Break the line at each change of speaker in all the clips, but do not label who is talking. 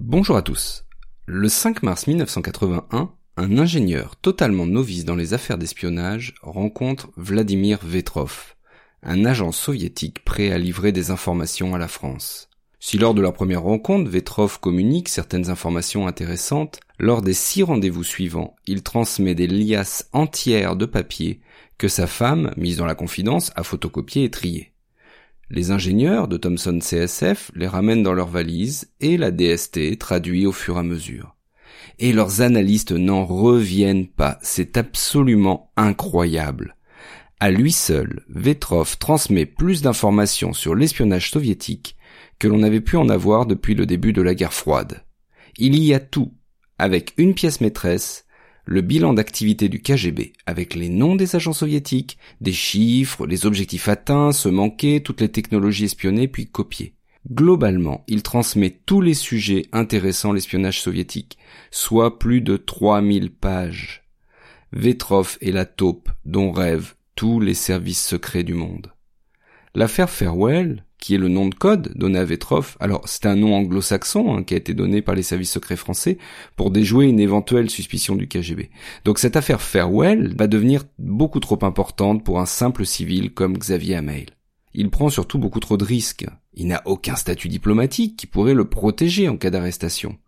Bonjour à tous. Le 5 mars 1981, un ingénieur totalement novice dans les affaires d'espionnage rencontre Vladimir Vetrov, un agent soviétique prêt à livrer des informations à la France. Si lors de leur première rencontre, Vetrov communique certaines informations intéressantes, lors des six rendez-vous suivants, il transmet des liasses entières de papier que sa femme, mise dans la confidence, a photocopié et trié. Les ingénieurs de Thomson CSF les ramènent dans leurs valises et la DST traduit au fur et à mesure. Et leurs analystes n'en reviennent pas, c'est absolument incroyable. À lui seul, Vetrov transmet plus d'informations sur l'espionnage soviétique que l'on avait pu en avoir depuis le début de la guerre froide. Il y a tout, avec une pièce maîtresse, le bilan d'activité du KGB, avec les noms des agents soviétiques, des chiffres, les objectifs atteints, ceux manqués, toutes les technologies espionnées puis copiées. Globalement, il transmet tous les sujets intéressant l'espionnage soviétique, soit plus de 3000 pages. Vetrov est la taupe dont rêvent tous les services secrets du monde. L'affaire Farewell, qui est le nom de code donné à Vetrov. Alors, c'est un nom anglo-saxon hein, qui a été donné par les services secrets français pour déjouer une éventuelle suspicion du KGB. Donc cette affaire Farewell va devenir beaucoup trop importante pour un simple civil comme Xavier Hamel. Il prend surtout beaucoup trop de risques. Il n'a aucun statut diplomatique qui pourrait le protéger en cas d'arrestation.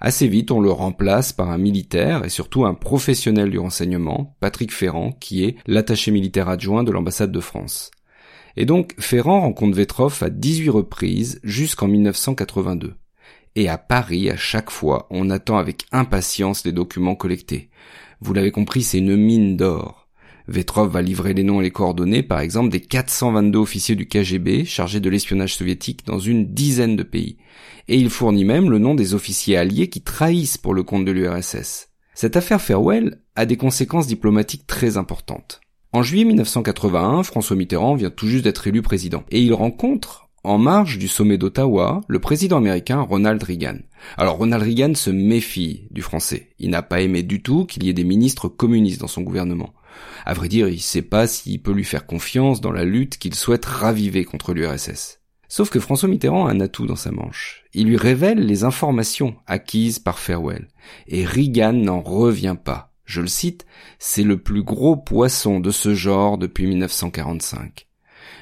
Assez vite, on le remplace par un militaire et surtout un professionnel du renseignement, Patrick Ferrand, qui est l'attaché militaire adjoint de l'ambassade de France. Et donc Ferrand rencontre Vetrov à 18 reprises jusqu'en 1982. Et à Paris, à chaque fois, on attend avec impatience les documents collectés. Vous l'avez compris, c'est une mine d'or. Vetrov va livrer les noms et les coordonnées, par exemple, des 422 officiers du KGB chargés de l'espionnage soviétique dans une dizaine de pays. Et il fournit même le nom des officiers alliés qui trahissent pour le compte de l'URSS. Cette affaire Farewell a des conséquences diplomatiques très importantes. En juillet 1981, François Mitterrand vient tout juste d'être élu président, et il rencontre, en marge du sommet d'Ottawa, le président américain Ronald Reagan. Alors Ronald Reagan se méfie du français. Il n'a pas aimé du tout qu'il y ait des ministres communistes dans son gouvernement. À vrai dire, il sait pas s'il peut lui faire confiance dans la lutte qu'il souhaite raviver contre l'URSS. Sauf que François Mitterrand a un atout dans sa manche. Il lui révèle les informations acquises par Farewell. Et Reagan n'en revient pas je le cite, c'est le plus gros poisson de ce genre depuis 1945.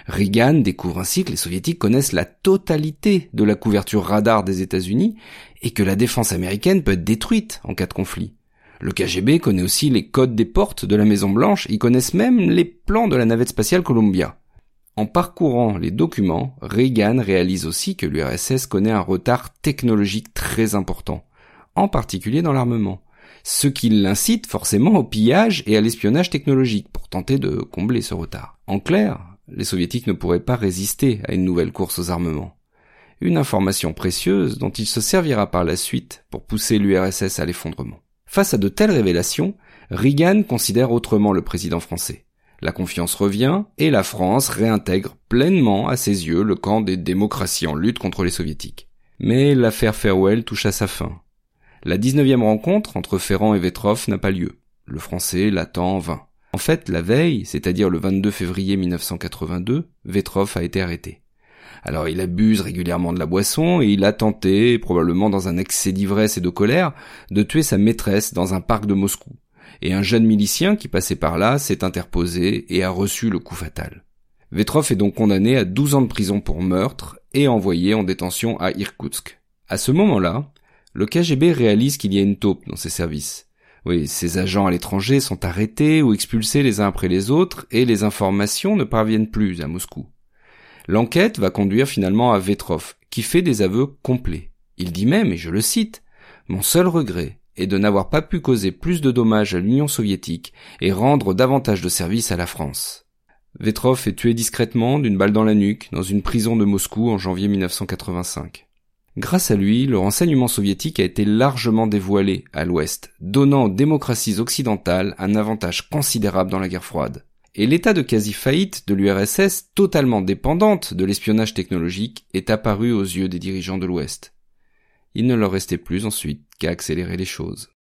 Reagan découvre ainsi que les soviétiques connaissent la totalité de la couverture radar des États-Unis et que la défense américaine peut être détruite en cas de conflit. Le KGB connaît aussi les codes des portes de la Maison Blanche, ils connaissent même les plans de la navette spatiale Columbia. En parcourant les documents, Reagan réalise aussi que l'URSS connaît un retard technologique très important, en particulier dans l'armement ce qui l'incite forcément au pillage et à l'espionnage technologique pour tenter de combler ce retard. En clair, les soviétiques ne pourraient pas résister à une nouvelle course aux armements. Une information précieuse dont il se servira par la suite pour pousser l'URSS à l'effondrement. Face à de telles révélations, Reagan considère autrement le président français. La confiance revient et la France réintègre pleinement à ses yeux le camp des démocraties en lutte contre les soviétiques. Mais l'affaire Farewell touche à sa fin la 19e rencontre entre Ferrand et Vetrov n'a pas lieu. Le français l'attend en vain. En fait, la veille, c'est-à-dire le 22 février 1982, Vetrov a été arrêté. Alors il abuse régulièrement de la boisson et il a tenté, probablement dans un excès d'ivresse et de colère, de tuer sa maîtresse dans un parc de Moscou. Et un jeune milicien qui passait par là s'est interposé et a reçu le coup fatal. Vetrov est donc condamné à 12 ans de prison pour meurtre et envoyé en détention à Irkoutsk. À ce moment-là, le KGB réalise qu'il y a une taupe dans ses services. Oui, ses agents à l'étranger sont arrêtés ou expulsés les uns après les autres et les informations ne parviennent plus à Moscou. L'enquête va conduire finalement à Vetrov, qui fait des aveux complets. Il dit même, et je le cite, Mon seul regret est de n'avoir pas pu causer plus de dommages à l'Union soviétique et rendre davantage de services à la France. Vetrov est tué discrètement d'une balle dans la nuque dans une prison de Moscou en janvier 1985. Grâce à lui, le renseignement soviétique a été largement dévoilé à l'Ouest, donnant aux démocraties occidentales un avantage considérable dans la guerre froide. Et l'état de quasi-faillite de l'URSS, totalement dépendante de l'espionnage technologique, est apparu aux yeux des dirigeants de l'Ouest. Il ne leur restait plus ensuite qu'à accélérer les choses.